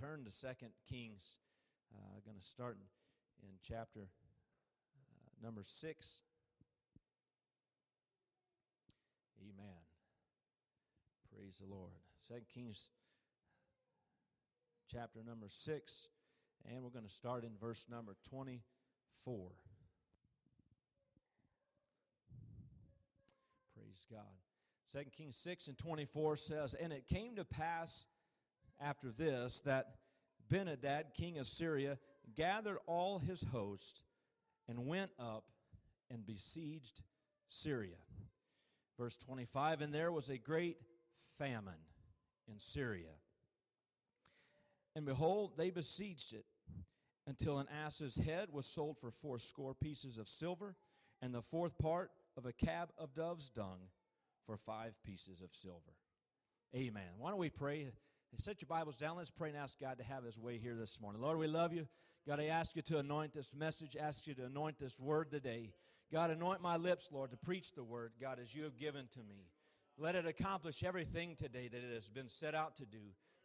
turn to Second Kings. I'm uh, going to start in, in chapter uh, number 6. Amen. Praise the Lord. Second Kings chapter number 6, and we're going to start in verse number 24. Praise God. 2 Kings 6 and 24 says, And it came to pass after this that Benhadad, king of Syria, gathered all his host and went up and besieged Syria. Verse 25 And there was a great famine in Syria. And behold, they besieged it until an ass's head was sold for fourscore pieces of silver, and the fourth part of a cab of dove's dung for five pieces of silver. Amen. Why don't we pray? Set your Bibles down. Let's pray and ask God to have His way here this morning. Lord, we love you. God, I ask you to anoint this message, ask you to anoint this word today. God, anoint my lips, Lord, to preach the word, God, as you have given to me. Let it accomplish everything today that it has been set out to do.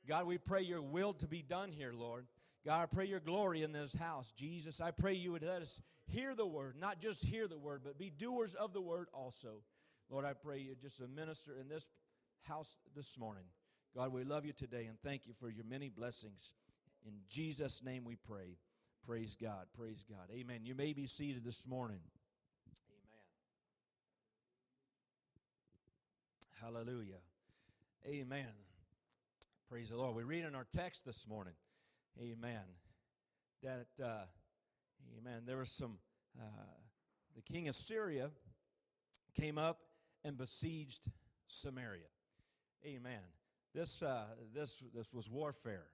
God, we pray your will to be done here, Lord. God, I pray your glory in this house. Jesus, I pray you would let us hear the word, not just hear the word, but be doers of the word also. Lord, I pray you just a minister in this house this morning. God, we love you today and thank you for your many blessings. In Jesus' name we pray. Praise God. Praise God. Amen. You may be seated this morning. Amen. Hallelujah. Amen. Praise the Lord. We read in our text this morning. Amen. That, uh, amen, there was some, uh, the king of Syria came up and besieged Samaria. Amen. This, uh, this, this was warfare.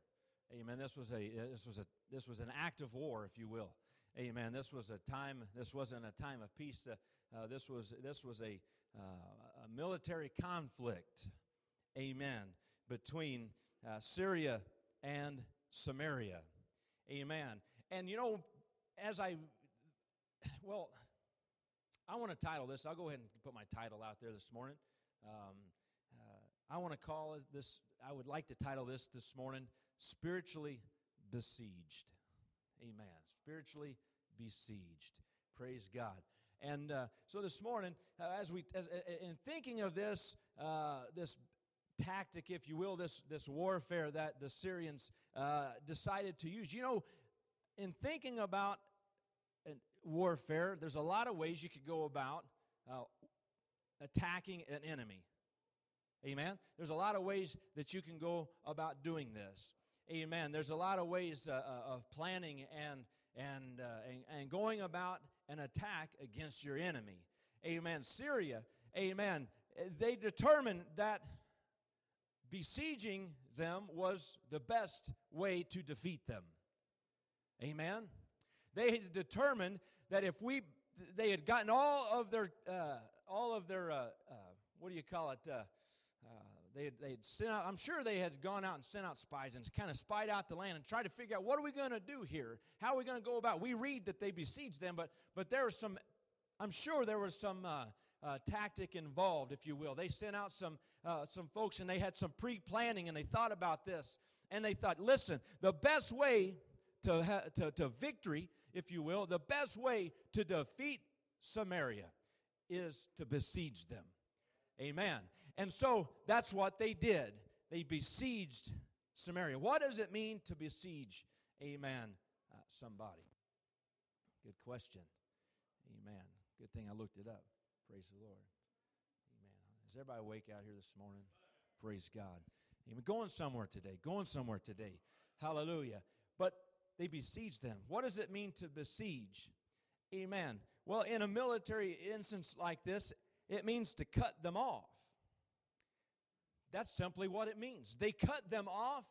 Amen. This was a this was a this was an act of war, if you will. Amen. This was a time. This wasn't a time of peace. Uh, uh, this was this was a uh, a military conflict. Amen. Between uh, Syria and Samaria. Amen. And you know, as I well, I want to title this. I'll go ahead and put my title out there this morning. Um, I want to call this, I would like to title this this morning, Spiritually Besieged. Amen. Spiritually Besieged. Praise God. And uh, so this morning, uh, as we, as, in thinking of this, uh, this tactic, if you will, this, this warfare that the Syrians uh, decided to use, you know, in thinking about warfare, there's a lot of ways you could go about uh, attacking an enemy. Amen. There's a lot of ways that you can go about doing this. Amen. There's a lot of ways uh, uh of planning and and, uh, and and going about an attack against your enemy. Amen. Syria. Amen. They determined that besieging them was the best way to defeat them. Amen. They had determined that if we, they had gotten all of their, uh, all of their, uh, uh, what do you call it? They they had sent out, I'm sure they had gone out and sent out spies and kind of spied out the land and tried to figure out what are we going to do here? How are we going to go about? We read that they besieged them, but, but there was some, I'm sure there was some uh, uh, tactic involved, if you will. They sent out some, uh, some folks and they had some pre planning and they thought about this. And they thought, listen, the best way to, ha- to, to victory, if you will, the best way to defeat Samaria is to besiege them. Amen. And so that's what they did. They besieged Samaria. What does it mean to besiege, amen, uh, somebody? Good question. Amen. Good thing I looked it up. Praise the Lord. Amen. Is everybody awake out here this morning? Praise God. Amen. Going somewhere today. Going somewhere today. Hallelujah. But they besieged them. What does it mean to besiege? Amen. Well, in a military instance like this, it means to cut them off. That's simply what it means. They cut them off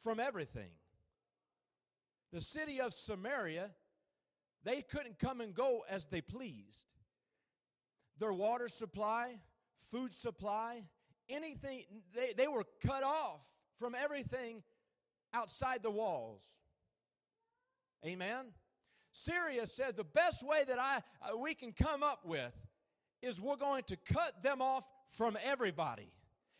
from everything. The city of Samaria, they couldn't come and go as they pleased. Their water supply, food supply, anything, they, they were cut off from everything outside the walls. Amen. Syria said the best way that I uh, we can come up with is we're going to cut them off from everybody.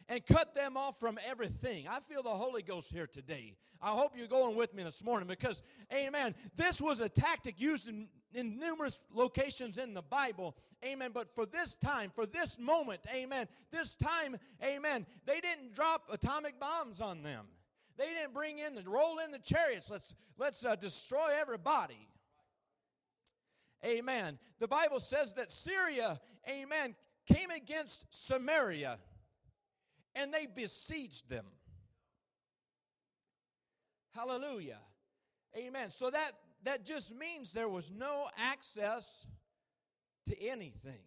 And cut them off from everything. I feel the Holy Ghost here today. I hope you're going with me this morning because, amen, this was a tactic used in, in numerous locations in the Bible. Amen. But for this time, for this moment, amen, this time, amen, they didn't drop atomic bombs on them. They didn't bring in the roll in the chariots. Let's let's uh, destroy everybody. Amen. The Bible says that Syria, amen, came against Samaria and they besieged them. Hallelujah. Amen. So that that just means there was no access to anything.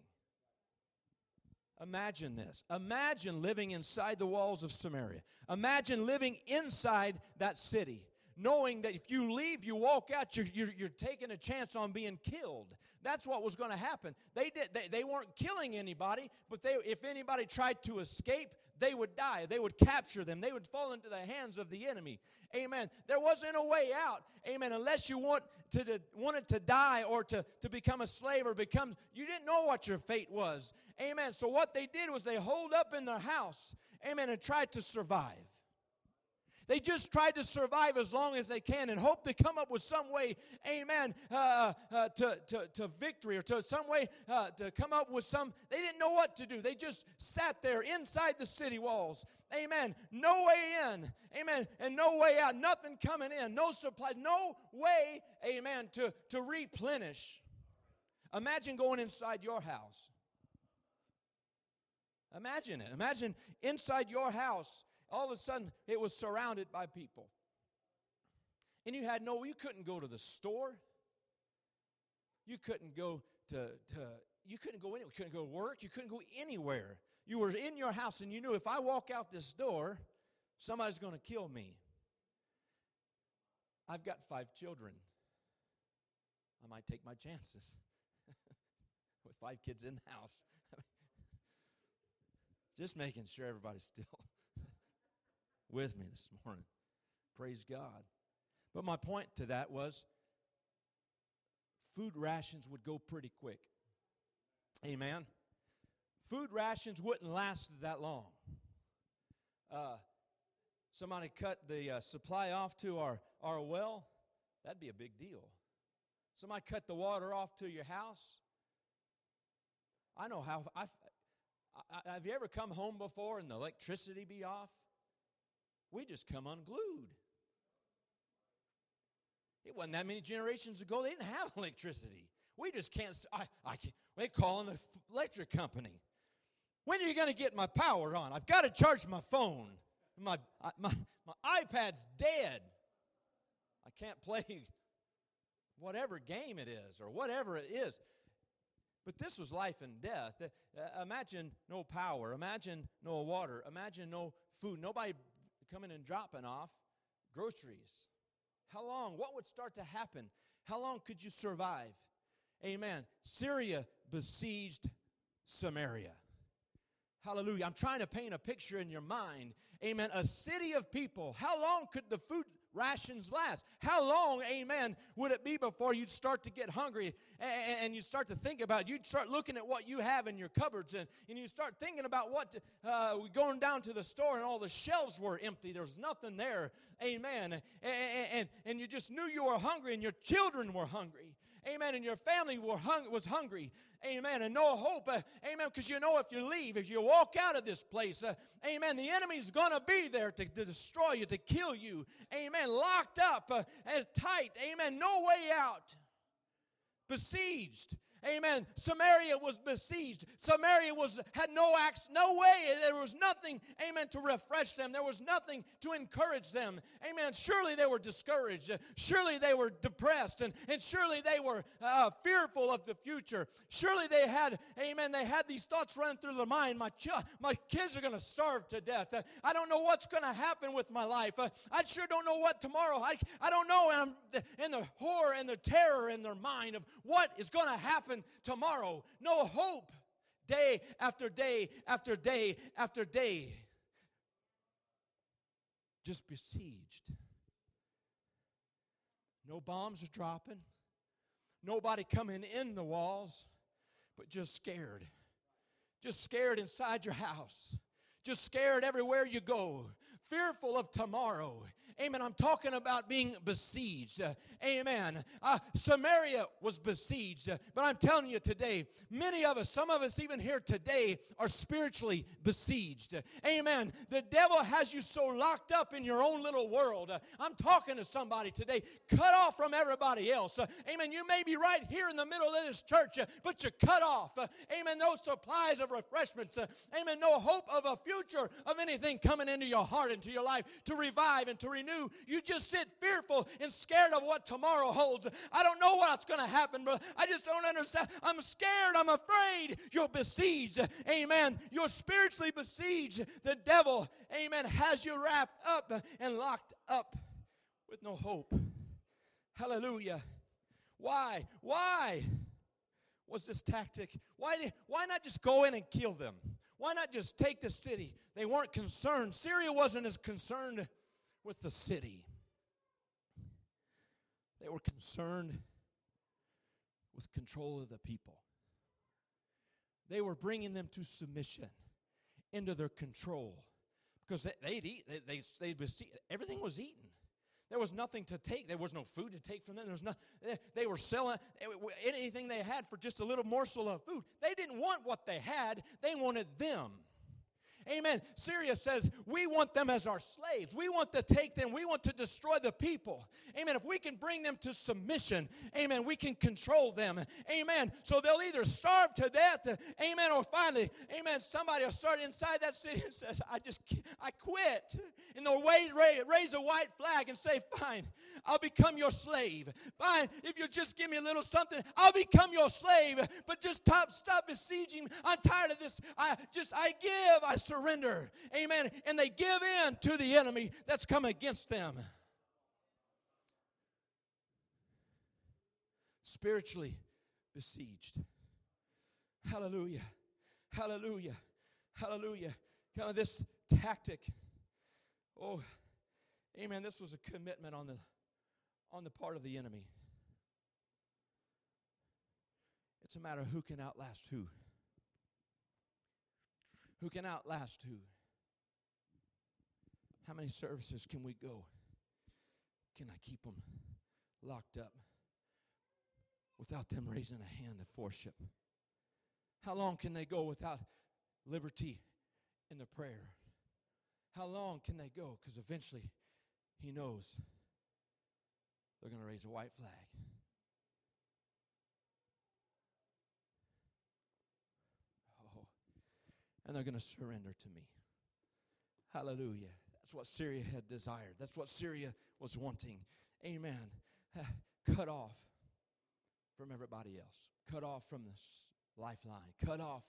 Imagine this. Imagine living inside the walls of Samaria. Imagine living inside that city, knowing that if you leave, you walk out, you're, you're, you're taking a chance on being killed. That's what was going to happen. They, did, they, they weren't killing anybody, but they, if anybody tried to escape, they would die. They would capture them. They would fall into the hands of the enemy. Amen. There wasn't a way out. Amen. Unless you want to, to wanted to die or to, to become a slave or become, you didn't know what your fate was. Amen. So what they did was they holed up in their house. Amen. And tried to survive. They just tried to survive as long as they can and hope to come up with some way, amen, uh, uh, to, to, to victory or to some way uh, to come up with some. They didn't know what to do. They just sat there inside the city walls. Amen. No way in. Amen. And no way out. Nothing coming in. No supply. No way, amen, to, to replenish. Imagine going inside your house. Imagine it. Imagine inside your house all of a sudden it was surrounded by people. And you had no, you couldn't go to the store. You couldn't go to, to you couldn't go anywhere. You couldn't go to work. You couldn't go anywhere. You were in your house and you knew if I walk out this door, somebody's going to kill me. I've got five children. I might take my chances with five kids in the house. Just making sure everybody's still with me this morning. Praise God. But my point to that was food rations would go pretty quick. Amen. Food rations wouldn't last that long. Uh, somebody cut the uh, supply off to our, our well, that'd be a big deal. Somebody cut the water off to your house. I know how. I've, I, have you ever come home before and the electricity be off? We just come unglued. It wasn't that many generations ago. They didn't have electricity. We just can't. I, I can't. They call the electric company. When are you going to get my power on? I've got to charge my phone. My, my, my iPad's dead. I can't play whatever game it is or whatever it is. But this was life and death. Uh, imagine no power. Imagine no water. Imagine no food. Nobody coming and dropping off groceries. How long? What would start to happen? How long could you survive? Amen. Syria besieged Samaria. Hallelujah. I'm trying to paint a picture in your mind. Amen. A city of people. How long could the food rations last? How long, amen, would it be before you'd start to get hungry and, you start to think about, you'd start looking at what you have in your cupboards and, and you start thinking about what, uh, going down to the store and all the shelves were empty. There's nothing there, amen. And, and, and you just knew you were hungry and your children were hungry. Amen. And your family were hung, was hungry. Amen. And no hope. Uh, amen. Because you know if you leave, if you walk out of this place, uh, amen, the enemy's going to be there to, to, destroy you, to kill you. Amen. Locked up uh, as tight. Amen. No way out. Besieged. Amen. Samaria was besieged. Samaria was had no acts, no way. There was nothing, amen, to refresh them. There was nothing to encourage them. Amen. Surely they were discouraged. Surely they were depressed. And, and surely they were uh, fearful of the future. Surely they had, amen, they had these thoughts run through their mind. My, ch- my kids are going to starve to death. Uh, I don't know what's going to happen with my life. Uh, I sure don't know what tomorrow. I, I don't know. And, I'm, and the horror and the terror in their mind of what is going to happen happen tomorrow. No hope. Day after day after day after day. Just besieged. No bombs are dropping. Nobody coming in the walls, but just scared. Just scared inside your house. just scared everywhere you go, fearful of tomorrow. Amen. I'm talking about being besieged. Uh, amen. Uh, Samaria was besieged. Uh, but I'm telling you today, many of us, some of us even here today, are spiritually besieged. Amen. The devil has you so locked up in your own little world. Uh, I'm talking to somebody today, cut off from everybody else. Uh, amen. You may be right here in the middle of this church, uh, but you're cut off. amen. No supplies of refreshments. amen. No hope of a future of anything coming into your heart, into your life to revive and to renew you just sit fearful and scared of what tomorrow holds. I don't know what's going to happen, but I just don't understand. I'm scared. I'm afraid. You're besieged. Amen. You're spiritually besieged. The devil, amen, has you wrapped up and locked up with no hope. Hallelujah. Why? Why was this tactic? Why, did, why not just go in and kill them? Why not just take the city? They weren't concerned. Syria wasn't as concerned with the city. They were concerned with control of the people. They were bringing them to submission into their control because they'd eat. They, they, they'd be, everything was eaten. There was nothing to take. There was no food to take from them. There was no, they were selling anything they had for just a little morsel of food. They didn't want what they had, they wanted them. Amen. Syria says, We want them as our slaves. We want to take them. We want to destroy the people. Amen. If we can bring them to submission, amen, we can control them. Amen. So they'll either starve to death, amen, or finally, amen, somebody will start inside that city and says, I just, I quit. And they'll raise a white flag and say, Fine, I'll become your slave. Fine, if you just give me a little something, I'll become your slave. But just stop, stop besieging. I'm tired of this. I just, I give, I surrender. Amen. And they give in to the enemy that's come against them. Spiritually besieged. Hallelujah. Hallelujah. Hallelujah. Kind of this tactic. Oh, amen. This was a commitment on the on the part of the enemy. It's a matter of who can outlast who. Who can outlast who? How many services can we go? Can I keep them locked up without them raising a hand of worship? How long can they go without liberty in the prayer? How long can they go? Because eventually he knows they're going to raise a white flag. And they're going to surrender to me. Hallelujah. That's what Syria had desired. That's what Syria was wanting. Amen. Cut off from everybody else. Cut off from this lifeline. Cut off.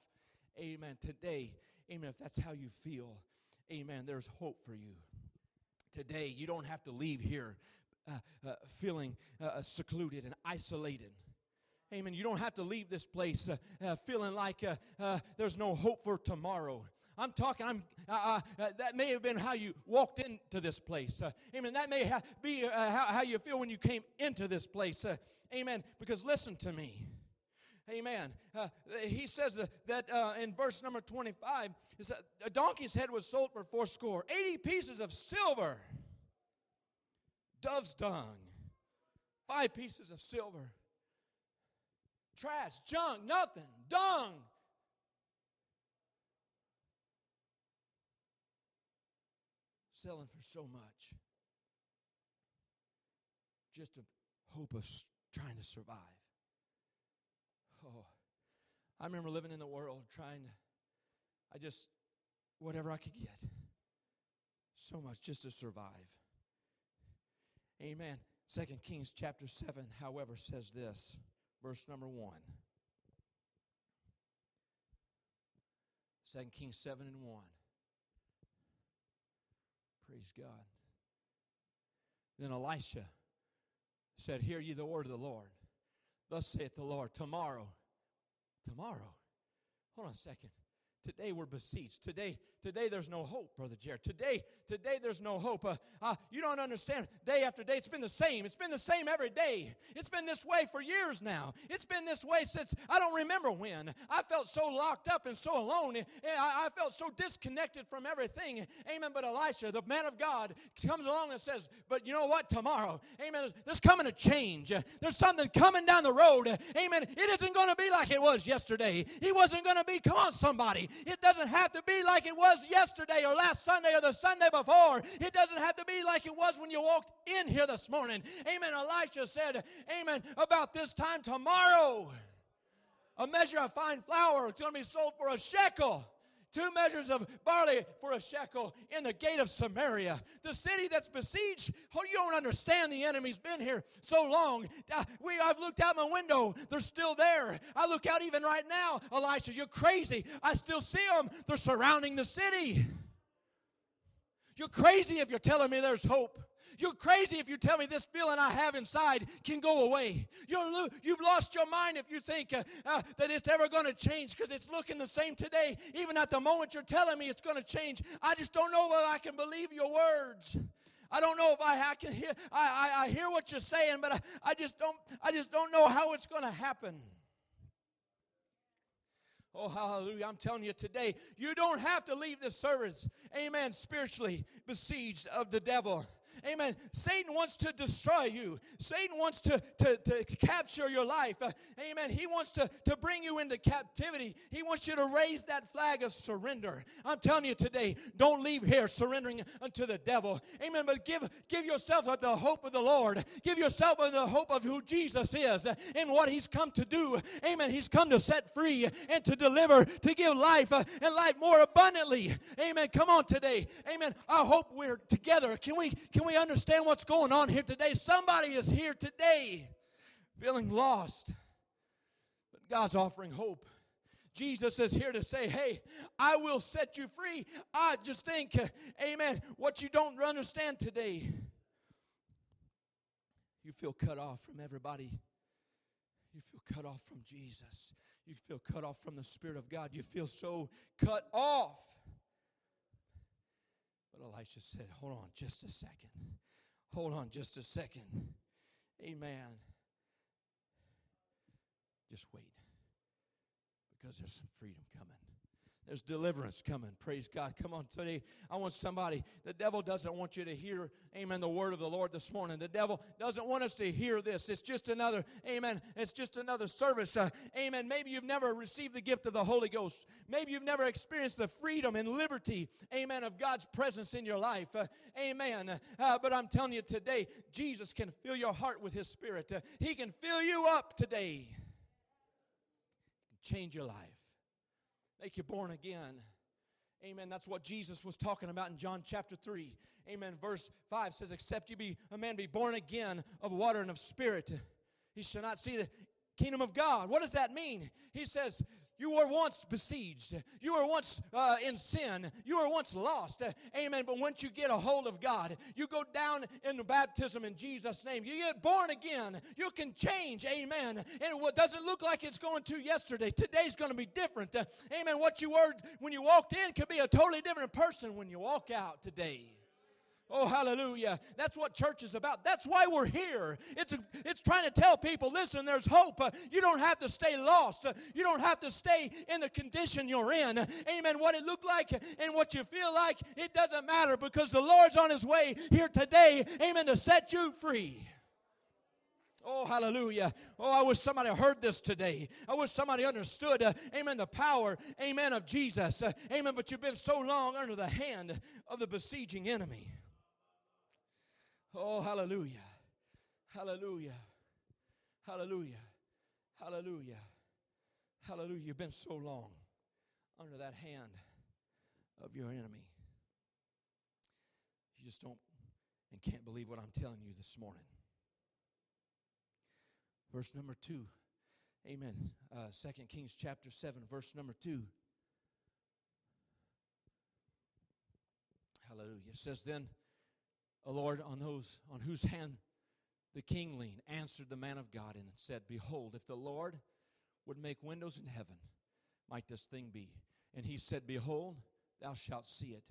Amen. Today, amen. If that's how you feel, amen, there's hope for you. Today, you don't have to leave here uh, uh, feeling uh, secluded and isolated. Amen. You don't have to leave this place uh, uh, feeling like uh, uh there's no hope for tomorrow. I'm talking, I'm, uh, uh, that may have been how you walked into this place. amen. That may ha- be how, how, you feel when you came into this place. amen. Because listen to me. Amen. he says that in verse number 25, a donkey's head was sold for four score, 80 pieces of silver, dove's dung, five pieces of silver trash, junk, nothing, dung. Selling for so much. Just a hope of trying to survive. Oh, I remember living in the world trying to, I just, whatever I could get. So much just to survive. Amen. Second Kings chapter 7, however, says this verse number 1. 2 Kings 7 and 1. Praise God. Then Elisha said, Hear ye the word of the Lord. Thus saith the Lord, tomorrow, tomorrow, hold on a second. Today we're besieged. Today, today there's no hope, Brother Jared. Today, today there's no hope. Uh, uh, you don't understand. Day after day, it's been the same. It's been the same every day. It's been this way for years now. It's been this way since I don't remember when. I felt so locked up and so alone. And I, I felt so disconnected from everything. Amen. But Elisha, the man of God, comes along and says, "But you know what? Tomorrow, Amen. There's coming a change. There's something coming down the road. Amen. It isn't going to be like it was yesterday. He wasn't going to be. Come on, somebody. It doesn't have to be like it was yesterday or last Sunday or the Sunday before. It doesn't have to be like it was when you walked in here this morning. Amen. Elisha said, Amen, about this time tomorrow, a measure of fine flour is going to be sold for a shekel two measures of barley for a shekel in the gate of Samaria. The city that's besieged, oh, you don't understand the enemy's been here so long. Uh, we, I've looked out my window, they're still there. I look out even right now, Elisha, you're crazy. I still see them, they're surrounding the city. You're crazy if you're telling me there's hope. You're crazy if you tell me this feeling I have inside can go away. You're, you've lost your mind if you think uh, uh, that it's ever going to change because it's looking the same today. Even at the moment you're telling me it's going to change, I just don't know whether I can believe your words. I don't know if I, I can hear. I, I, I, hear what you're saying, but I, I just don't. I just don't know how it's going to happen. Oh, hallelujah. I'm telling you today, you don't have to leave this service, amen, spiritually besieged of the devil. Amen. Satan wants to destroy you. Satan wants to, to, to capture your life. Uh, amen. He wants to, to bring you into captivity. He wants you to raise that flag of surrender. I'm telling you today, don't leave here surrendering unto the devil. Amen. But give, give yourself the hope of the Lord. Give yourself the hope of who Jesus is and what he's come to do. Amen. He's come to set free and to deliver, to give life uh, and life more abundantly. Amen. Come on today. Amen. I hope we're together. Can we can we we understand what's going on here today? Somebody is here today feeling lost, but God's offering hope. Jesus is here to say, Hey, I will set you free. I just think, amen, what you don't understand today. You feel cut off from everybody. You feel cut off from Jesus. You feel cut off from the Spirit of God. You feel so cut off. But Elisha said, Hold on just a second. Hold on just a second. Amen. Just wait. Because there's some freedom coming. There's deliverance coming. Praise God. Come on today. I want somebody. The devil doesn't want you to hear, amen, the word of the Lord this morning. The devil doesn't want us to hear this. It's just another, amen, it's just another service. Uh, amen. Maybe you've never received the gift of the Holy Ghost. Maybe you've never experienced the freedom and liberty, amen, of God's presence in your life. Uh, amen. Uh, but I'm telling you today, Jesus can fill your heart with his spirit. Uh, he can fill you up today. Change your life make you born again. Amen. That's what Jesus was talking about in John chapter 3. Amen. Verse 5 says, Except you be a man be born again of water and of spirit, he shall not see the kingdom of God. What does that mean? He says, you were once besieged. You were once uh, in sin. You were once lost. Uh, amen. But once you get a hold of God, you go down in the baptism in Jesus' name. You get born again. You can change. Amen. And what doesn't look like it's going to yesterday. Today's going to be different. Uh, amen. What you were when you walked in could be a totally different person when you walk out today. Oh, hallelujah. That's what church is about. That's why we're here. It's, a, it's trying to tell people listen, there's hope. Uh, you don't have to stay lost. Uh, you don't have to stay in the condition you're in. Amen. What it looked like and what you feel like, it doesn't matter because the Lord's on his way here today. Amen. To set you free. Oh, hallelujah. Oh, I wish somebody heard this today. I wish somebody understood, uh, amen, the power, amen, of Jesus. Uh, amen, but you've been so long under the hand of the besieging enemy. Oh, hallelujah. Hallelujah. Hallelujah. Hallelujah. Hallelujah. You've been so long under that hand of your enemy. You just don't and can't believe what I'm telling you this morning. Verse number two. Amen. Uh, 2 Kings chapter 7, verse number 2. Hallelujah. It says, Then O Lord, on those on whose hand the king leaned, answered the man of God and said, Behold, if the Lord would make windows in heaven, might this thing be? And he said, Behold, thou shalt see it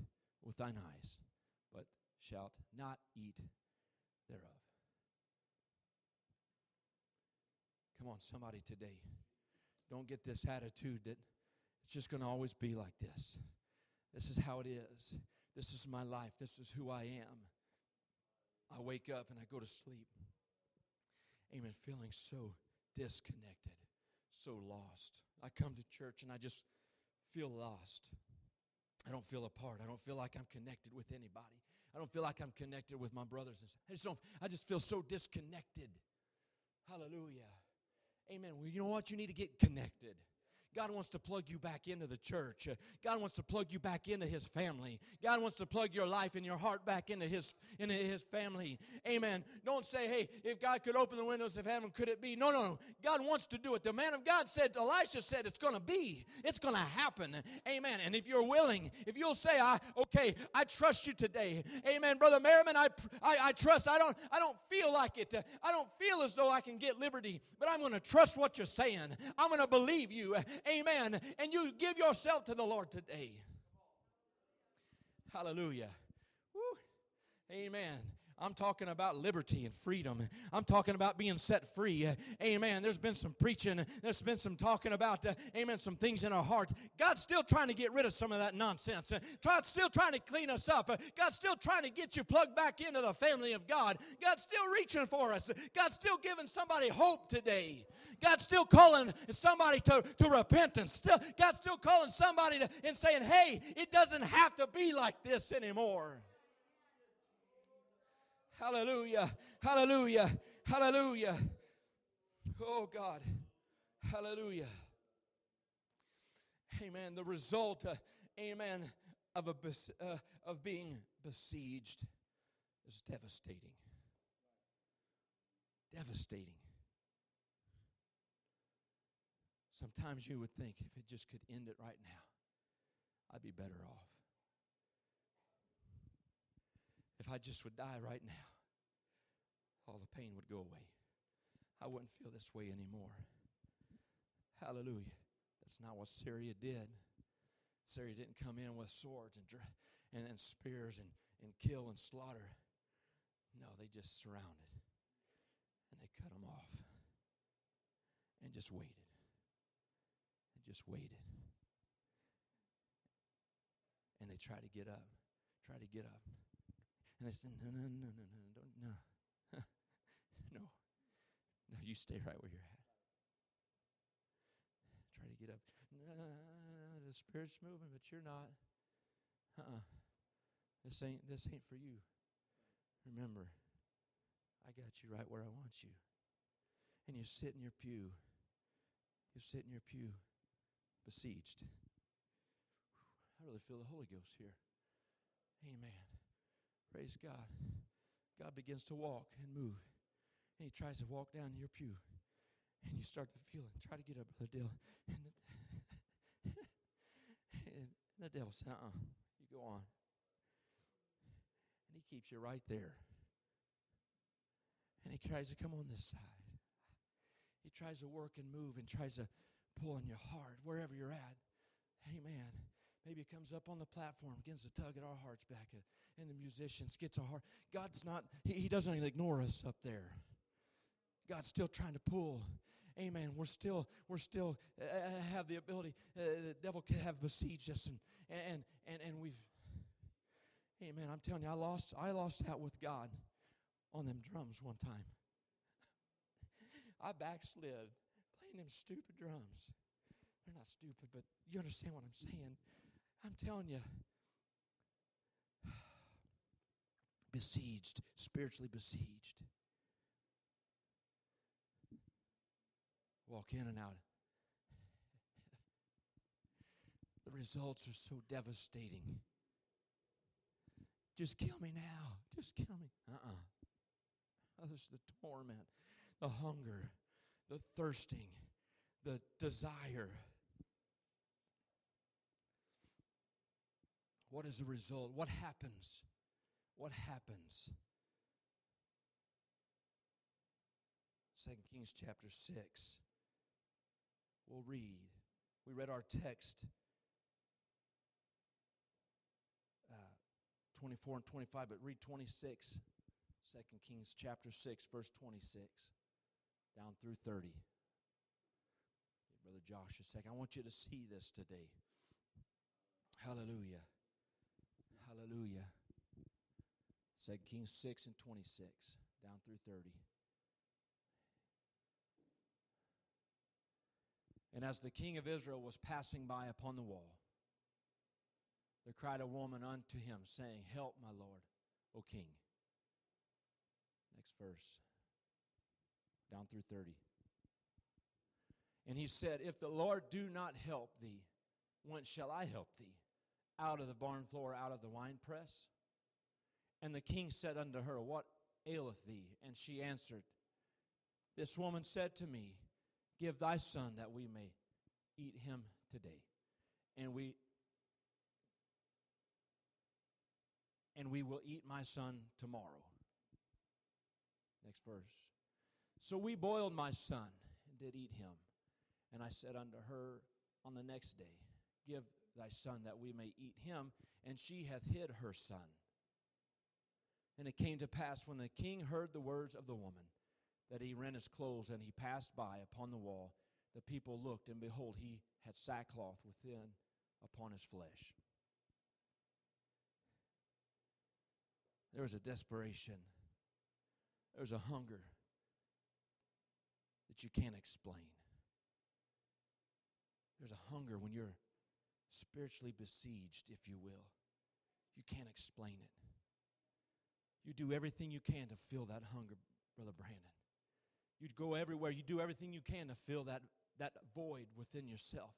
with thine eyes, but shalt not eat thereof. Come on, somebody today. Don't get this attitude that it's just going to always be like this. This is how it is. This is my life. This is who I am. I wake up and I go to sleep. Amen. Feeling so disconnected, so lost. I come to church and I just feel lost. I don't feel apart. I don't feel like I'm connected with anybody. I don't feel like I'm connected with my brothers and. I just don't I just feel so disconnected. Hallelujah. Amen. Well, you know what? You need to get connected. God wants to plug you back into the church. God wants to plug you back into His family. God wants to plug your life and your heart back into His into His family. Amen. Don't say, "Hey, if God could open the windows of heaven, could it be?" No, no, no. God wants to do it. The man of God said, Elisha said, "It's going to be. It's going to happen." Amen. And if you're willing, if you'll say, "I okay, I trust you today." Amen, brother Merriman. I, I I trust. I don't I don't feel like it. I don't feel as though I can get liberty, but I'm going to trust what you're saying. I'm going to believe you. Amen. And you give yourself to the Lord today. Hallelujah. Woo. Amen. I'm talking about liberty and freedom. I'm talking about being set free. Amen. There's been some preaching. There's been some talking about, uh, amen, some things in our hearts. God's still trying to get rid of some of that nonsense. God's still trying to clean us up. God's still trying to get you plugged back into the family of God. God's still reaching for us. God's still giving somebody hope today. God's still calling somebody to, to repentance. Still, God's still calling somebody to, and saying, hey, it doesn't have to be like this anymore. Hallelujah. Hallelujah. Hallelujah. Oh God. Hallelujah. Amen. The result, uh, amen, of, a, uh, of being besieged is devastating. Devastating. Sometimes you would think if it just could end it right now, I'd be better off. If I just would die right now, all the pain would go away. I wouldn't feel this way anymore. Hallelujah. That's not what Syria did. Syria didn't come in with swords and, and, and spears and, and kill and slaughter. No, they just surrounded and they cut them off and just waited and just waited. And they tried to get up, try to get up. And they said, no, no, no, no, no, don't, no. no. No, you stay right where you're at. Try to get up. The spirit's moving, but you're not. Uh-uh. This ain't this ain't for you. Remember, I got you right where I want you. And you sit in your pew. You sit in your pew besieged. I really feel the Holy Ghost here. Amen. Praise God. God begins to walk and move. And he tries to walk down your pew. And you start to feel it. Try to get up, Brother Dale. And the, and the devil says, uh-uh, you go on. And he keeps you right there. And he tries to come on this side. He tries to work and move and tries to pull on your heart, wherever you're at. Amen. Maybe it comes up on the platform, begins to tug at our hearts back, and the musicians gets a heart. God's not, he, he doesn't ignore us up there. God's still trying to pull. Amen. We're still, we're still uh, uh have the ability. Uh, the devil can have besieged us, and and and and we've. Amen. I'm telling you, I lost, I lost out with God on them drums one time. I backslid playing them stupid drums. They're not stupid, but you understand what I'm saying. I'm telling you, besieged, spiritually besieged. Walk in and out. the results are so devastating. Just kill me now. Just kill me. Uh uh-uh. uh. There's the torment, the hunger, the thirsting, the desire. What is the result? What happens? What happens? Second Kings chapter 6 will read. We read our text uh, 24 and 25, but read 26, 2 Kings chapter 6, verse 26, down through 30. Brother Josh a second. I want you to see this today. Hallelujah. Hallelujah. 2 Kings 6 and 26, down through 30. And as the king of Israel was passing by upon the wall, there cried a woman unto him, saying, Help, my Lord, O king. Next verse, down through 30. And he said, If the Lord do not help thee, whence shall I help thee? Out of the barn floor, out of the winepress? And the king said unto her, What aileth thee? And she answered, This woman said to me, Give thy son that we may eat him today. And we and we will eat my son tomorrow. Next verse. So we boiled my son and did eat him. And I said unto her on the next day, Give thy son that we may eat him. And she hath hid her son. And it came to pass when the king heard the words of the woman that he rent his clothes and he passed by upon the wall. The people looked, and behold, he had sackcloth within upon his flesh. There was a desperation, there was a hunger that you can't explain. There's a hunger when you're spiritually besieged, if you will. You can't explain it. You do everything you can to fill that hunger, Brother Brandon. You'd go everywhere. You do everything you can to fill that, that void within yourself.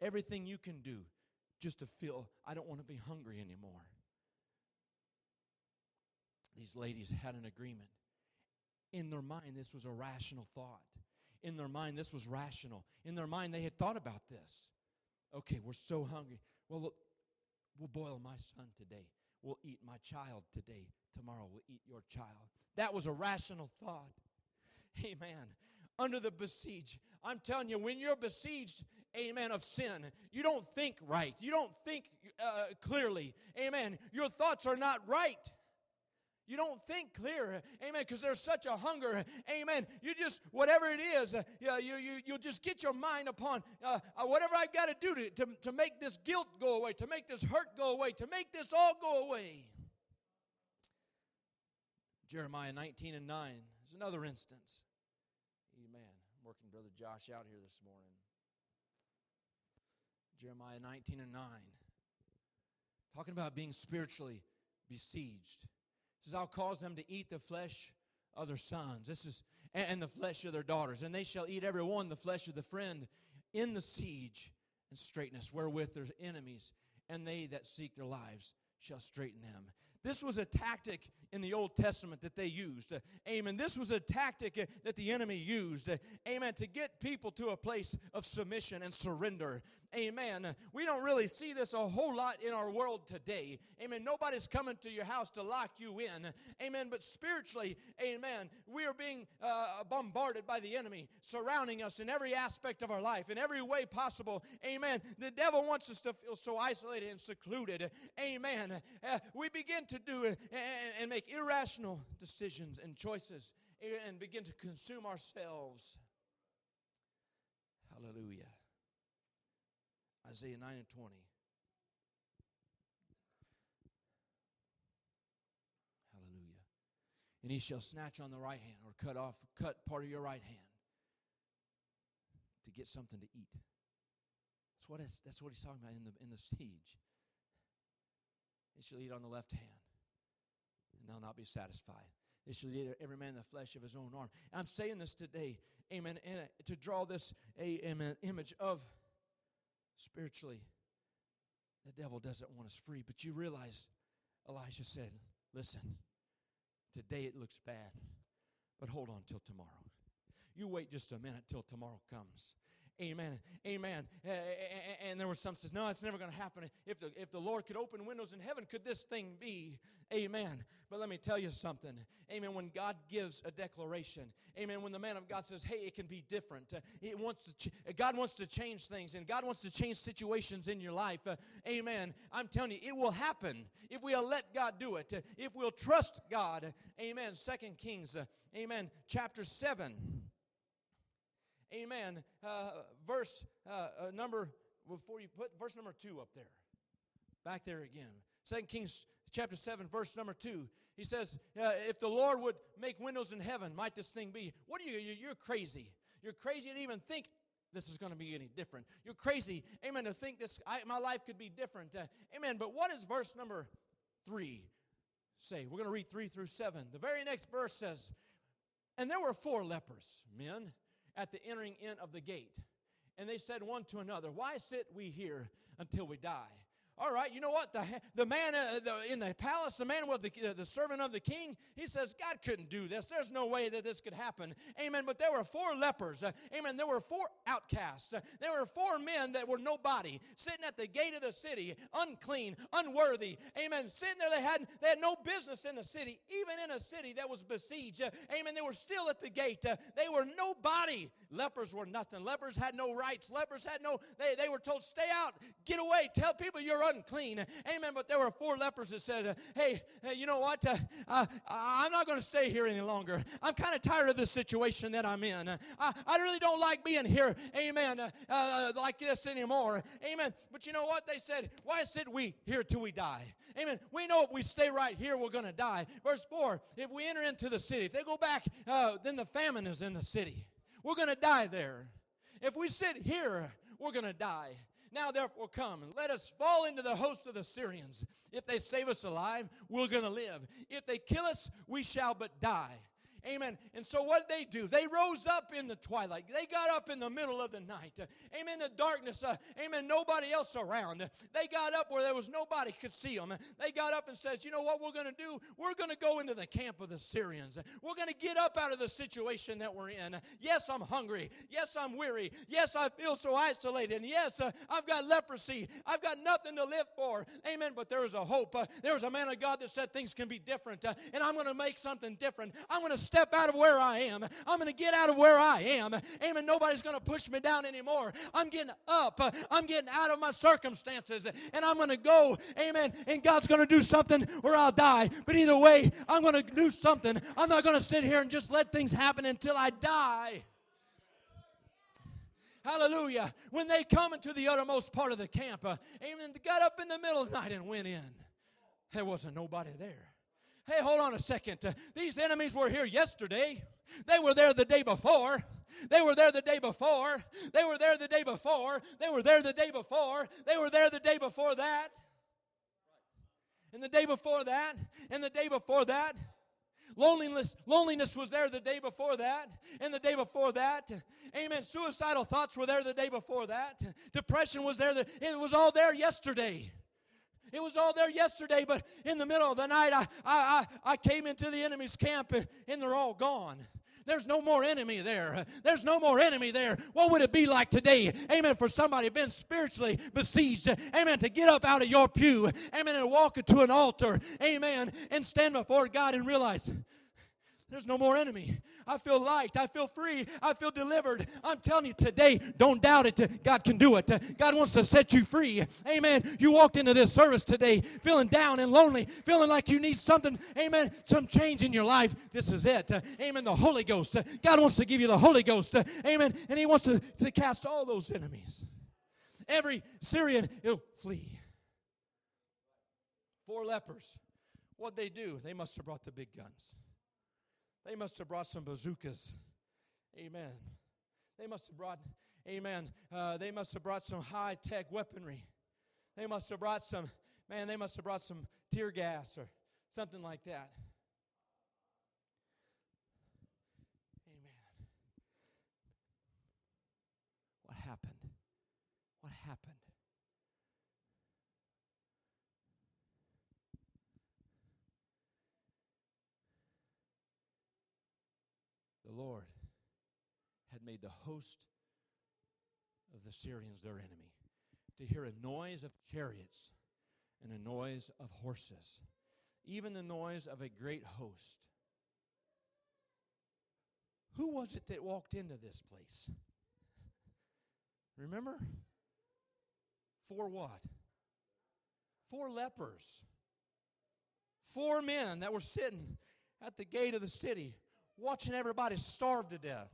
Everything you can do just to feel, I don't want to be hungry anymore. These ladies had an agreement. In their mind, this was a rational thought. In their mind, this was rational. In their mind, they had thought about this. Okay, we're so hungry. Well, look, we'll boil my son today. We'll eat my child today. Tomorrow we'll eat your child. That was a rational thought. Amen. Under the besiege. I'm telling you, when you're besieged, amen, of sin, you don't think right. You don't think uh, clearly. Amen. Your thoughts are not right. You don't think clear, amen, because there's such a hunger, amen. You just, whatever it is, uh, you, you, you'll just get your mind upon uh, uh, whatever I've got to do to, to, to make this guilt go away, to make this hurt go away, to make this all go away. Jeremiah 19 and 9 is another instance. Amen. I'm working Brother Josh out here this morning. Jeremiah 19 and 9. Talking about being spiritually besieged says, I'll cause them to eat the flesh of their sons. This is and the flesh of their daughters, and they shall eat every one the flesh of the friend in the siege and straightness wherewith their enemies, and they that seek their lives shall straighten them. This was a tactic in the Old Testament that they used. Uh, amen. This was a tactic uh, that the enemy used. Uh, amen. To get people to a place of submission and surrender. Amen. We don't really see this a whole lot in our world today. Amen. Nobody's coming to your house to lock you in. Amen. But spiritually, amen, we are being uh, bombarded by the enemy, surrounding us in every aspect of our life, in every way possible. Amen. The devil wants us to feel so isolated and secluded. Amen. Uh, we begin to do and, and make irrational decisions and choices and begin to consume ourselves. Hallelujah. Isaiah 9 and 20. Hallelujah. And he shall snatch on the right hand or cut off, cut part of your right hand to get something to eat. That's what, that's what he's talking about in the, in the siege. He shall eat on the left hand, and they'll not be satisfied. They shall eat every man the flesh of his own arm. I'm saying this today, amen, and to draw this amen, image of spiritually, the devil doesn't want us free. But you realize, Elijah said, listen, today it looks bad, but hold on till tomorrow. You wait just a minute till tomorrow comes. Amen. Amen. And there were some says, no, it's never going to happen. If the, if the Lord could open windows in heaven, could this thing be? Amen. But let me tell you something. Amen. When God gives a declaration, amen. When the man of God says, hey, it can be different. It wants to ch- God wants to change things and God wants to change situations in your life. Uh, amen. I'm telling you, it will happen if we'll let God do it. If we'll trust God. Amen. Second Kings, uh, amen. Chapter 7. Amen. Uh, verse uh, uh, number, before you put verse number two up there. Back there again. Second Kings chapter 7, verse number 2. He says, uh, If the Lord would make windows in heaven, might this thing be? What are you? You're crazy. You're crazy to even think this is going to be any different. You're crazy, amen, to think this, I, my life could be different. Uh, amen. But what does verse number 3 say? We're going to read 3 through 7. The very next verse says, And there were four lepers, men at the entering in of the gate. And they said one to another, Why sit we here until we die? All right, you know what? The, the man uh, the, in the palace, the man with the, uh, the servant of the king, he says, God couldn't do this. There's no way that this could happen. Amen. But there were four lepers. Uh, amen. There were four outcasts. Uh, there were four men that were nobody sitting at the gate of the city, unclean, unworthy. Amen. Sitting there, they had, they had no business in the city, even in a city that was besieged. Uh, amen. They were still at the gate. Uh, they were nobody. Lepers were nothing. Lepers had no rights. Lepers had no, they, they were told, stay out, get away, tell people you're unclean. Amen. But there were four lepers that said, hey, you know what? Uh, uh, I'm not going to stay here any longer. I'm kind of tired of this situation that I'm in. I, I really don't like being here, amen, uh, uh, like this anymore. Amen. But you know what? They said, why sit we here till we die? Amen. We know if we stay right here, we're going to die. Verse 4 if we enter into the city, if they go back, uh, then the famine is in the city. We're going to die there. If we sit here, we're going to die. Now, therefore, come and let us fall into the host of the Syrians. If they save us alive, we're going to live. If they kill us, we shall but die. Amen. And so what did they do? They rose up in the twilight. They got up in the middle of the night. Amen. The darkness. Uh, amen. Nobody else around. They got up where there was nobody could see them. They got up and says, you know what we're going to do? We're going to go into the camp of the Syrians. We're going to get up out of the situation that we're in. Yes, I'm hungry. Yes, I'm weary. Yes, I feel so isolated. And yes, uh, I've got leprosy. I've got nothing to live for. Amen. But there is a hope. Uh, there was a man of God that said things can be different. Uh, and I'm going to make something different. I'm going to step out of where I am. I'm going to get out of where I am. Amen. Nobody's going to push me down anymore. I'm getting up. I'm getting out of my circumstances and I'm going to go. Amen. And God's going to do something or I'll die. But either way, I'm going to do something. I'm not going to sit here and just let things happen until I die. Hallelujah. When they come into the uttermost part of the camp, uh, amen, got up in the middle of the night and went in. There wasn't nobody there. Hey, hold on a second. Uh, these enemies were here yesterday. They were there the day before. They were there the day before. They were there the day before. They were there the day before. They were there the day before that. And the day before that. And the day before that. Loneliness, loneliness was there the day before that, and the day before that. Amen. Suicidal thoughts were there the day before that. Depression was there. The, it was all there yesterday. It was all there yesterday, but in the middle of the night, I, I, I, I came into the enemy's camp and, and they're all gone. There's no more enemy there. There's no more enemy there. What would it be like today? Amen. For somebody been spiritually besieged. Amen. To get up out of your pew. Amen. And walk into an altar. Amen. And stand before God and realize there's no more enemy. I feel light. I feel free. I feel delivered. I'm telling you today, don't doubt it. God can do it. God wants to set you free. Amen. You walked into this service today feeling down and lonely, feeling like you need something. Amen. Some change in your life. This is it. Amen. The Holy Ghost. God wants to give you the Holy Ghost. Amen. And He wants to, to cast all those enemies. Every Syrian, will flee. Four lepers. What'd they do? They must have brought the big guns. They must have brought some bazookas. Amen. They must have brought, amen, uh, they must have brought some high tech weaponry. They must have brought some, man, they must have brought some tear gas or something like that. Amen. What happened? What happened? the Lord had made the host of the Syrians, their enemy, to hear a noise of chariots and a noise of horses, even the noise of a great host. Who was it that walked into this place? Remember? For what? Four lepers. Four men that were sitting at the gate of the city watching everybody starve to death.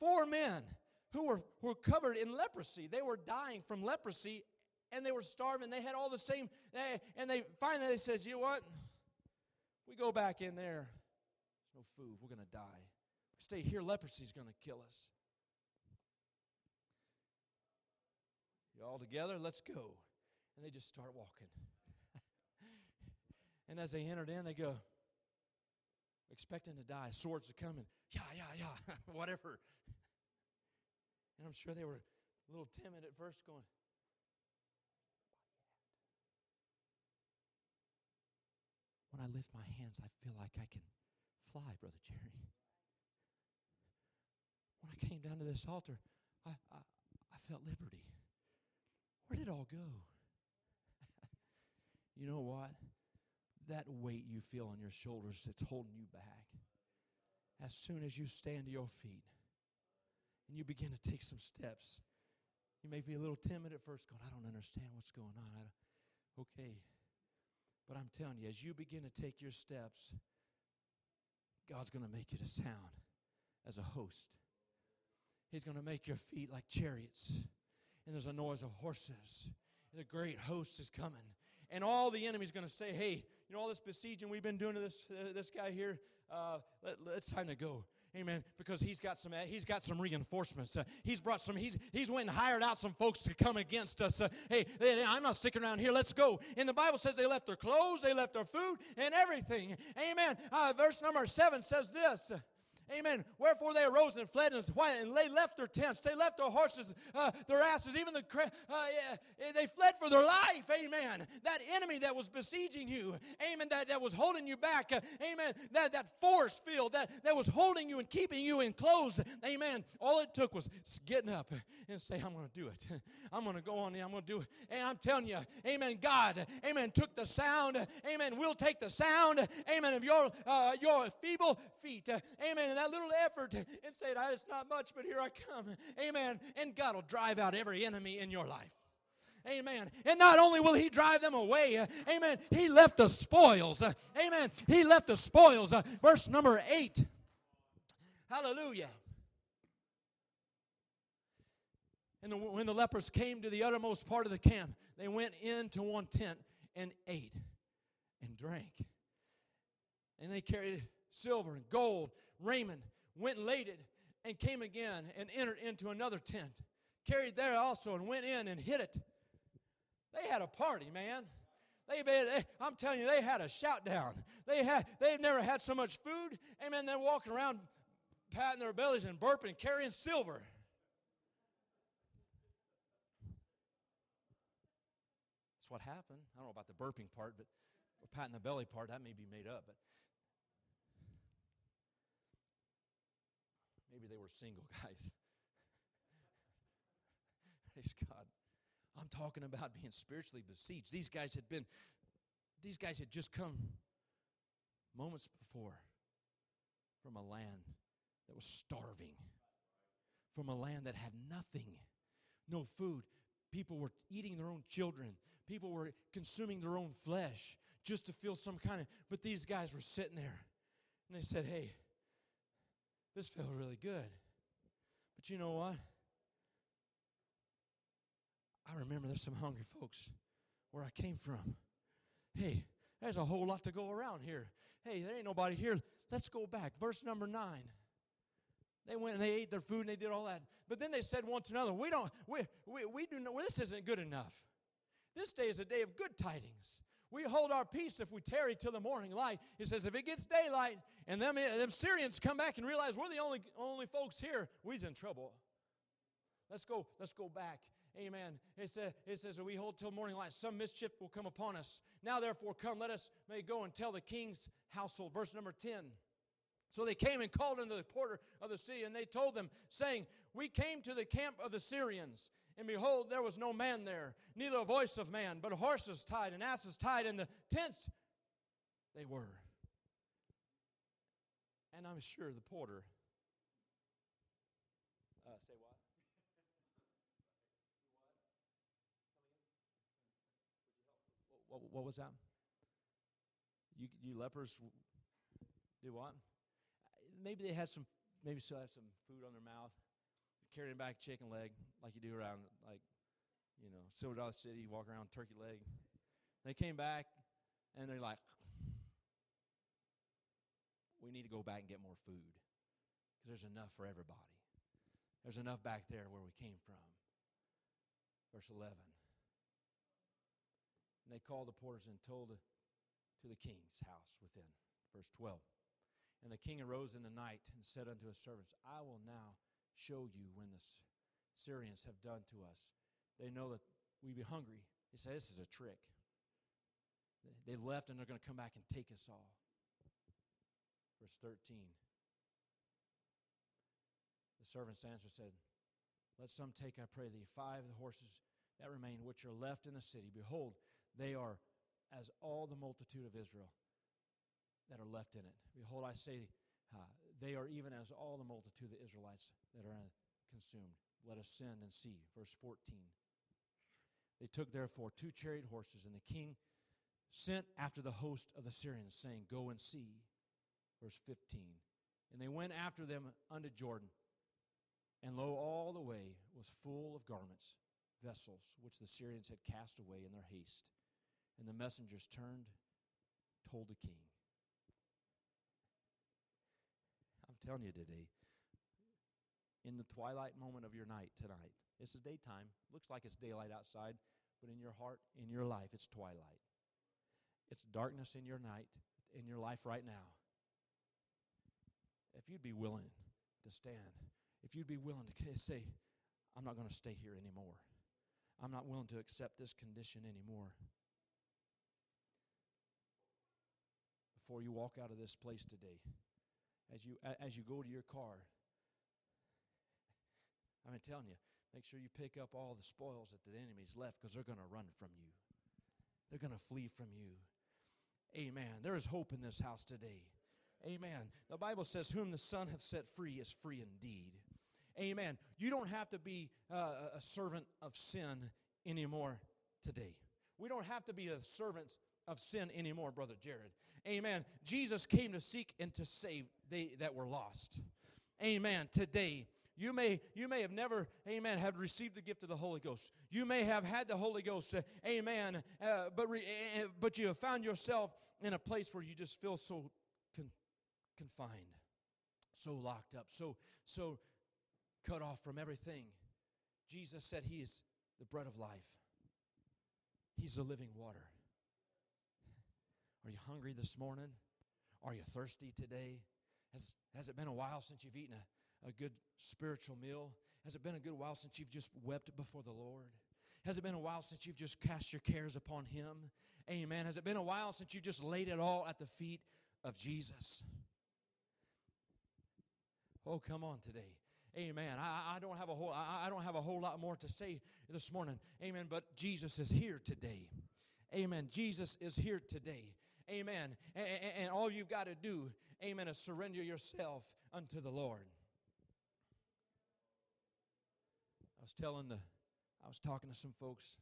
Four men who were, who were covered in leprosy. They were dying from leprosy and they were starving. They had all the same, eh, and they finally they says, you know what? We go back in there. There's no food. We're going to die. We stay here. Leprosy's going to kill us. You all together? Let's go. And they just start walking. and as they entered in, they go, expecting to die. Swords are coming. Yeah, yeah, yeah, whatever. And I'm sure they were a little timid at first, going, When I lift my hands, I feel like I can fly, Brother Jerry. When I came down to this altar, I, I, I felt liberty. Where did it all go? you know what? That weight you feel on your shoulders that's holding you back, as soon as you stand to your feet and you begin to take some steps, you may be a little timid at first, going, I don't understand what's going on. okay. But I'm telling you, as you begin to take your steps, God's going to make you to sound as a host. He's going to make your feet like chariots and there's a noise of horses. The great host is coming. And all the enemy's going to say, hey, you know, all this besieging we've been doing to this, uh, this guy here, uh, let, it's time to go. Amen. Because he's got some he's got some reinforcements. Uh, he's brought some. He's he's went and hired out some folks to come against us. Uh, hey, I'm not sticking around here. Let's go. And the Bible says they left their clothes, they left their food, and everything. Amen. Uh, verse number seven says this. Amen. Wherefore they arose and fled and they left their tents. They left their horses, uh, their asses, even the uh, yeah, they fled for their life. Amen. That enemy that was besieging you. Amen. That, that was holding you back. Uh, amen. That that force field that, that was holding you and keeping you enclosed. Amen. All it took was getting up and say, I'm going to do it. I'm going to go on. I'm going to do it. And I'm telling you, Amen. God, Amen, took the sound. Amen. We'll take the sound. Amen. Of your uh, your feeble feet. Amen that little effort and say, It's not much, but here I come. Amen. And God will drive out every enemy in your life. Amen. And not only will he drive them away, uh, amen, he left the spoils. Uh, amen. He left the spoils. Uh, verse number 8. Hallelujah. And the, when the lepers came to the uttermost part of the camp, they went into one tent and ate and drank. And they carried silver and gold raiment went and laid it and came again and entered into another tent, carried there also and went in and hid it. They had a party, man. They, they, I'm telling you, they had a shout down. They had, they've never had so much food. Amen. They're walking around patting their bellies and burping, carrying silver. That's what happened. I don't know about the burping part, but patting the belly part, that may be made up. But Maybe they were single guys. Praise God. I'm talking about being spiritually besieged. These guys had been, these guys had just come moments before from a land that was starving, from a land that had nothing, no food. People were eating their own children. People were consuming their own flesh just to feel some kind of. But these guys were sitting there and they said, Hey, this felt really good. But you know what? I remember there's some hungry folks where I came from. Hey, there's a whole lot to go around here. Hey, there ain't nobody here. Let's go back. Verse number nine. They went and they ate their food and they did all that. But then they said one to another, We don't, we, we, we do not, well, this isn't good enough. This day is a day of good tidings. We hold our peace if we tarry till the morning light. He says, if it gets daylight and them, them Syrians come back and realize we're the only, only folks here, we's in trouble. Let's go, let's go back. Amen. It says, it says, we hold till morning light. Some mischief will come upon us. Now, therefore, come, let us may go and tell the king's household. Verse number 10 So they came and called unto the porter of the city, and they told them, saying, We came to the camp of the Syrians, and behold, there was no man there, neither a voice of man, but horses tied and asses tied, and the tents they were. And I'm sure the porter. Uh, say what? What, what was that? You, you lepers do what? Maybe they had some, maybe still had some food on their mouth, carrying back chicken leg like you do around, like, you know, Silver Dollar City, you walk around turkey leg. They came back and they're like, we need to go back and get more food because there's enough for everybody. There's enough back there where we came from. Verse 11. And they called the porters and told to the king's house within. Verse 12. And the king arose in the night and said unto his servants, I will now show you when the Syrians have done to us. They know that we be hungry. He said, This is a trick. They've left and they're going to come back and take us all. Verse 13. The servants answered said, Let some take, I pray thee, five of the horses that remain which are left in the city. Behold, they are as all the multitude of Israel that are left in it. Behold, I say, uh, they are even as all the multitude of the Israelites that are consumed. Let us send and see. Verse 14. They took therefore two chariot horses, and the king sent after the host of the Syrians, saying, Go and see. Verse 15. And they went after them unto Jordan. And lo, all the way was full of garments, vessels, which the Syrians had cast away in their haste. And the messengers turned, told the king. I'm telling you today, in the twilight moment of your night tonight, it's a daytime. Looks like it's daylight outside, but in your heart, in your life, it's twilight. It's darkness in your night, in your life right now. If you'd be willing to stand, if you'd be willing to say, I'm not going to stay here anymore. I'm not willing to accept this condition anymore. Before you walk out of this place today, as you as you go to your car, I'm telling you, make sure you pick up all the spoils that the enemy's left because they're going to run from you. They're going to flee from you. Amen. There is hope in this house today. Amen. The Bible says, Whom the Son hath set free is free indeed. Amen. You don't have to be uh, a servant of sin anymore today. We don't have to be a servant of sin anymore, Brother Jared. Amen. Jesus came to seek and to save they that were lost. Amen. Today, you may you may have never amen have received the gift of the holy ghost. You may have had the holy ghost uh, amen uh, but re, uh, but you have found yourself in a place where you just feel so con- confined so locked up so so cut off from everything. Jesus said he is the bread of life. He's the living water. Are you hungry this morning? Are you thirsty today has, has it been a while since you've eaten a, a good spiritual meal? Has it been a good while since you've just wept before the Lord? Has it been a while since you've just cast your cares upon Him? Amen. Has it been a while since you just laid it all at the feet of Jesus? Oh, come on today. Amen. I, I don't have a whole I, I don't have a whole lot more to say this morning. Amen. But Jesus is here today. Amen. Jesus is here today. Amen. And, and all you've got to do, amen, is surrender yourself unto the Lord. I was telling the, I was talking to some folks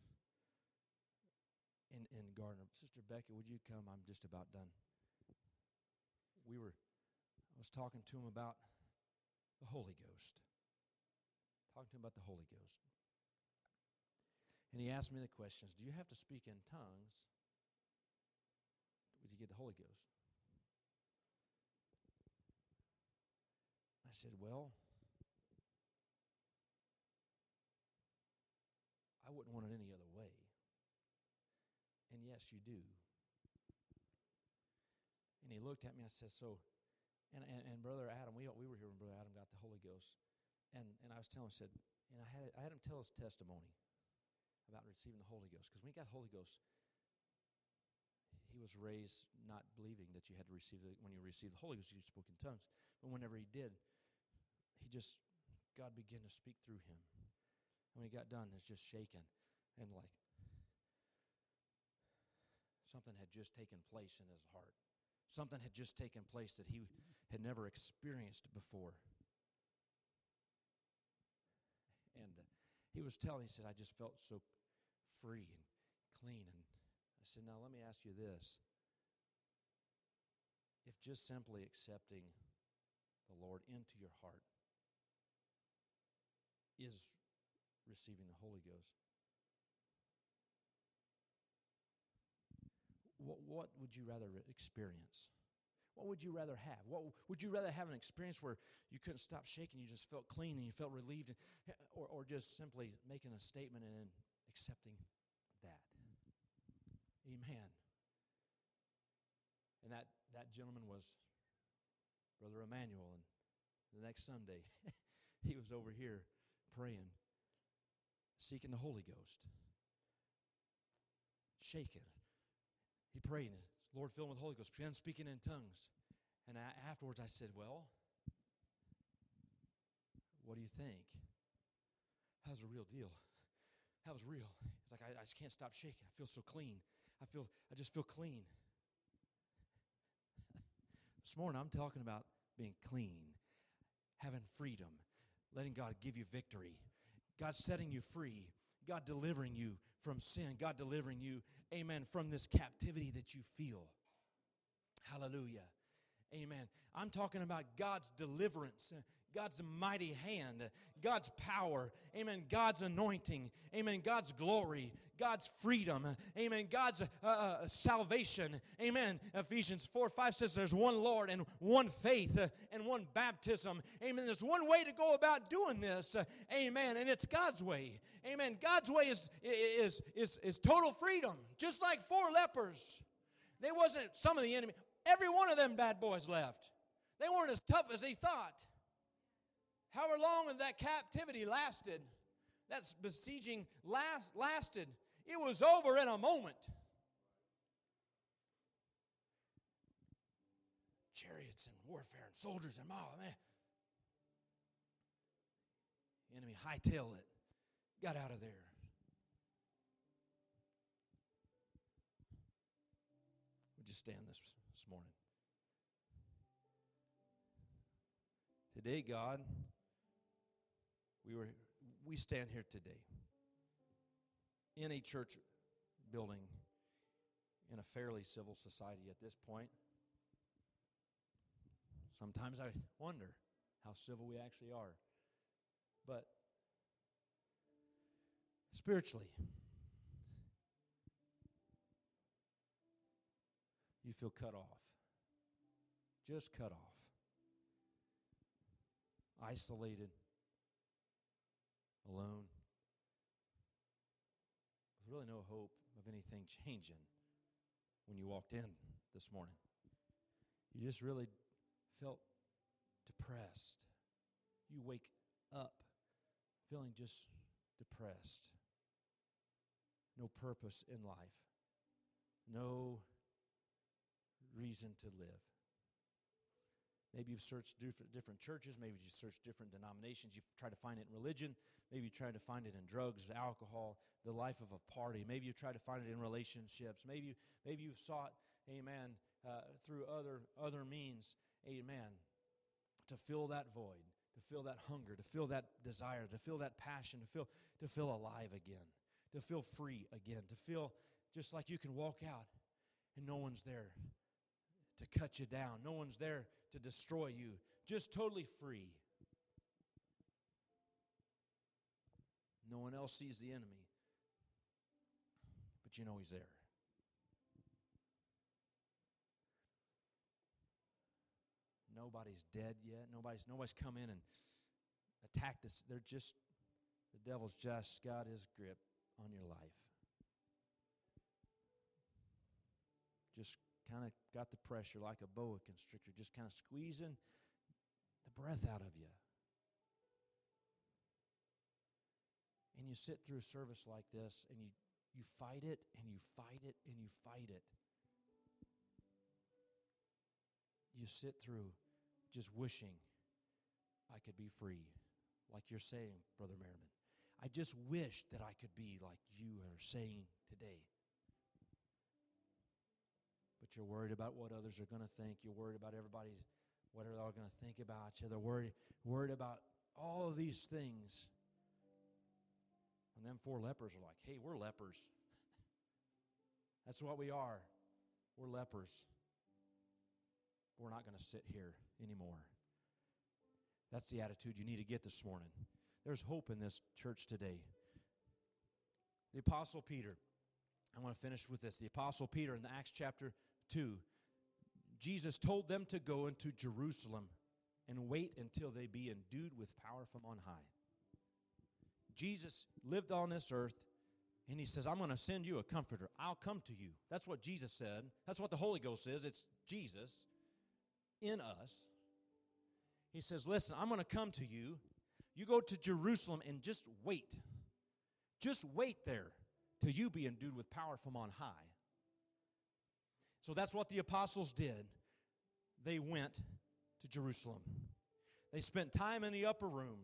in, in Gardner. Sister Becky, would you come? I'm just about done. We were, I was talking to him about the Holy Ghost. Talking to him about the Holy Ghost. And he asked me the questions Do you have to speak in tongues you get the Holy Ghost? Said, Well, I wouldn't want it any other way. And yes, you do. And he looked at me and I said, So, and, and, and Brother Adam, we, we were here when Brother Adam got the Holy Ghost. And, and I was telling him, I said, and I had, I had him tell his testimony about receiving the Holy Ghost. Because when he got the Holy Ghost, he was raised not believing that you had to receive the, when you receive the Holy Ghost, you spoke in tongues. But whenever he did, he just, God began to speak through him. And when he got done, it's just shaking. And like something had just taken place in his heart. Something had just taken place that he had never experienced before. And uh, he was telling, he said, I just felt so free and clean. And I said, Now let me ask you this. If just simply accepting the Lord into your heart is receiving the Holy Ghost, what, what would you rather experience? What would you rather have? What would you rather have an experience where you couldn't stop shaking, you just felt clean and you felt relieved, eh, or, or just simply making a statement and accepting that? Amen. And that, that gentleman was Brother Emmanuel. And the next Sunday, he was over here praying, seeking the Holy Ghost, shaking. He prayed, Lord, fill him with the Holy Ghost, began speaking in tongues. And I, afterwards, I said, Well, what do you think? That was a real deal. That was real. It's like I, I just can't stop shaking. I feel so clean. I feel I just feel clean. this morning I'm talking about being clean, having freedom, letting God give you victory. God setting you free. God delivering you from sin. God delivering you, amen, from this captivity that you feel. Hallelujah. Amen. I'm talking about God's deliverance, God's mighty hand, God's power, amen, God's anointing, amen, God's glory, God's freedom, amen, God's uh, uh, salvation, amen. Ephesians 4 5 says there's one Lord and one faith uh, and one baptism, amen. There's one way to go about doing this, uh, amen, and it's God's way, amen. God's way is, is, is, is total freedom, just like four lepers. They wasn't some of the enemy, every one of them bad boys left. They weren't as tough as he thought. However long that captivity lasted, that besieging last, lasted, it was over in a moment. Chariots and warfare and soldiers and all, man. Enemy hightailed it, got out of there. Would you stand this this morning? Today, God, we were we stand here today in a church building in a fairly civil society at this point. Sometimes I wonder how civil we actually are. But spiritually, you feel cut off. Just cut off. Isolated alone, with really no hope of anything changing when you walked in this morning. You just really felt depressed. You wake up feeling just depressed. No purpose in life. No reason to live. Maybe you've searched different, different churches. Maybe you've searched different denominations. You've tried to find it in religion. Maybe you tried to find it in drugs, alcohol, the life of a party. Maybe you tried to find it in relationships. Maybe you, maybe you've sought, amen, uh, through other, other means, amen, to fill that void, to fill that hunger, to fill that desire, to fill that passion, to feel, to feel alive again, to feel free again, to feel just like you can walk out and no one's there to cut you down. No one's there to destroy you. Just totally free. No one else sees the enemy, but you know he's there. Nobody's dead yet. Nobody's nobody's come in and attacked this. They're just the devil's just got his grip on your life. Just kind of got the pressure like a boa constrictor, just kind of squeezing the breath out of you. You sit through a service like this and you, you fight it and you fight it and you fight it. You sit through just wishing I could be free, like you're saying, Brother Merriman. I just wish that I could be like you are saying today. But you're worried about what others are going to think. You're worried about everybody's, what are they all going to think about you. They're worried, worried about all of these things. And them four lepers are like, hey, we're lepers. That's what we are. We're lepers. We're not going to sit here anymore. That's the attitude you need to get this morning. There's hope in this church today. The Apostle Peter, I want to finish with this. The Apostle Peter in Acts chapter 2, Jesus told them to go into Jerusalem and wait until they be endued with power from on high. Jesus lived on this earth and he says, I'm going to send you a comforter. I'll come to you. That's what Jesus said. That's what the Holy Ghost is. It's Jesus in us. He says, Listen, I'm going to come to you. You go to Jerusalem and just wait. Just wait there till you be endued with power from on high. So that's what the apostles did. They went to Jerusalem. They spent time in the upper room.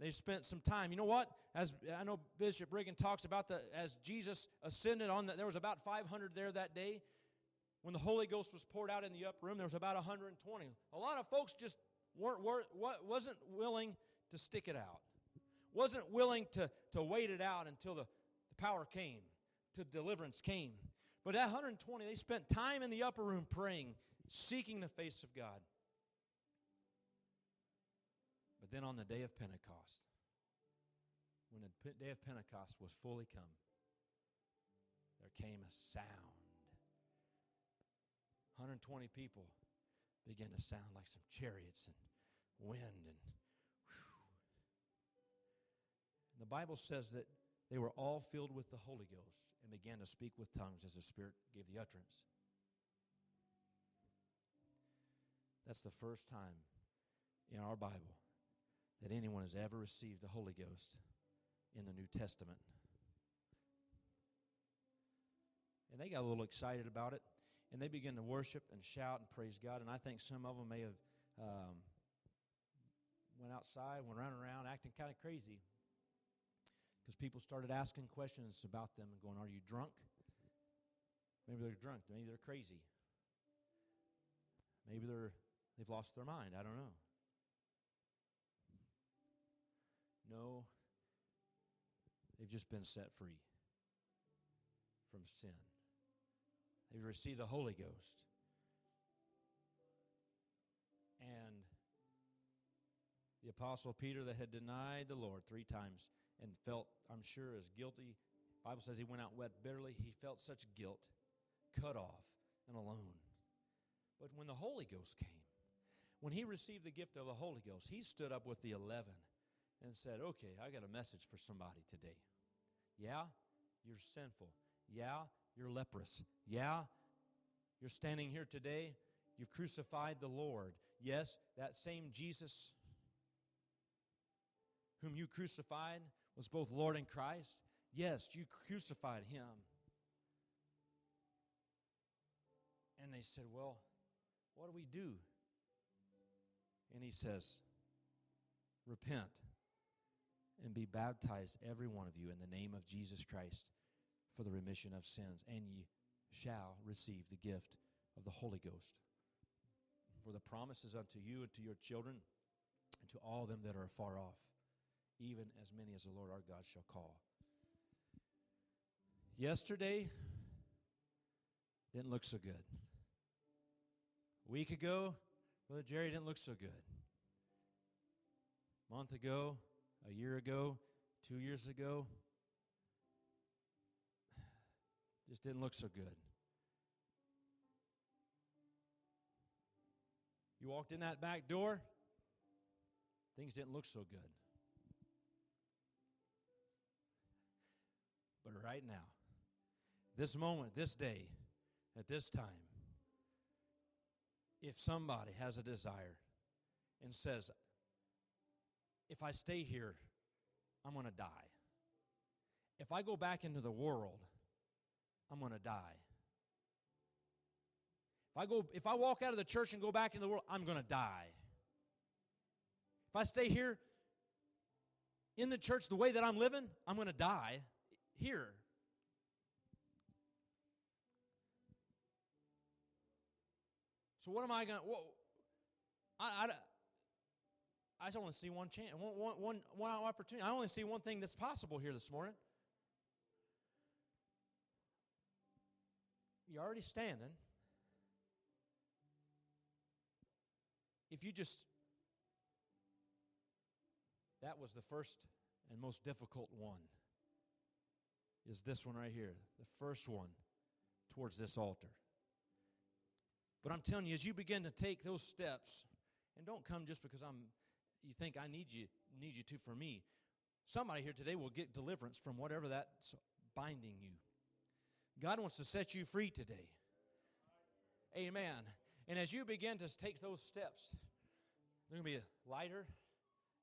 They spent some time. You know what? As I know Bishop Brigham talks about the as Jesus ascended on that, there was about 500 there that day. When the Holy Ghost was poured out in the upper room, there was about 120. A lot of folks just weren't, weren't wasn't willing to stick it out, wasn't willing to, to wait it out until the, the power came, to deliverance came. But at 120, they spent time in the upper room praying, seeking the face of God. But then on the day of Pentecost, when the day of Pentecost was fully come, there came a sound. 120 people began to sound like some chariots and wind and the Bible says that they were all filled with the Holy Ghost and began to speak with tongues as the Spirit gave the utterance. That's the first time in our Bible that anyone has ever received the Holy Ghost in the New Testament. And they got a little excited about it, and they began to worship and shout and praise God. And I think some of them may have um, went outside, went running around, acting kind of crazy, because people started asking questions about them and going, "Are you drunk?" Maybe they're drunk. Maybe they're crazy. Maybe they're they've lost their mind. I don't know. No, they've just been set free from sin. They've received the Holy Ghost. And the Apostle Peter, that had denied the Lord three times and felt, I'm sure, as guilty. Bible says he went out wet bitterly. He felt such guilt, cut off, and alone. But when the Holy Ghost came, when he received the gift of the Holy Ghost, he stood up with the eleven and said, Okay, I got a message for somebody today. Yeah, you're sinful. Yeah, you're leprous. Yeah, you're standing here today. You've crucified the Lord. Yes, that same Jesus whom you crucified was both Lord and Christ. Yes, you crucified him. And they said, Well, what do we do? And he says, Repent and be baptized, every one of you, in the name of Jesus Christ for the remission of sins, and ye shall receive the gift of the Holy Ghost. For the promises unto you and to your children and to all them that are far off, even as many as the Lord our God shall call. Yesterday didn't look so good. A week ago, Brother Jerry didn't look so good. A month ago, a year ago, two years ago, just didn't look so good. You walked in that back door, things didn't look so good. But right now, this moment, this day, at this time, if somebody has a desire and says, if I stay here, I'm going to die. If I go back into the world, I'm going to die. If I go if I walk out of the church and go back into the world, I'm going to die. If I stay here in the church the way that I'm living, I'm going to die here. So what am I going to? I, I, I just only see one chance, one, one, one, one opportunity. I only see one thing that's possible here this morning. You're already standing. If you just, that was the first and most difficult one, is this one right here, the first one towards this altar. But I'm telling you, as you begin to take those steps, and don't come just because I'm you think I need you need you to for me. Somebody here today will get deliverance from whatever that's binding you. God wants to set you free today. Amen. And as you begin to take those steps, they're going to be lighter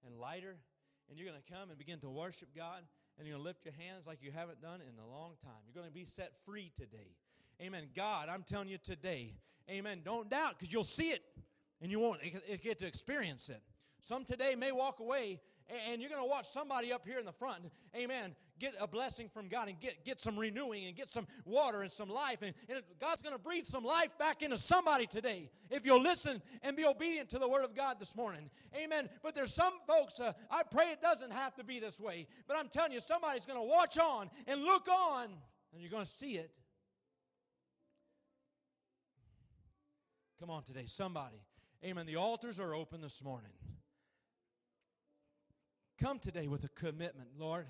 and lighter, and you're going to come and begin to worship God, and you're going to lift your hands like you haven't done in a long time. You're going to be set free today. Amen. God, I'm telling you today, amen. Don't doubt because you'll see it and you won't get to experience it. Some today may walk away and you're going to watch somebody up here in the front, amen, get a blessing from God and get, get some renewing and get some water and some life. And, and God's going to breathe some life back into somebody today if you'll listen and be obedient to the Word of God this morning. Amen. But there's some folks, uh, I pray it doesn't have to be this way, but I'm telling you, somebody's going to watch on and look on, and you're going to see it. Come on today, somebody. Amen. The altars are open this morning. Come today with a commitment, Lord.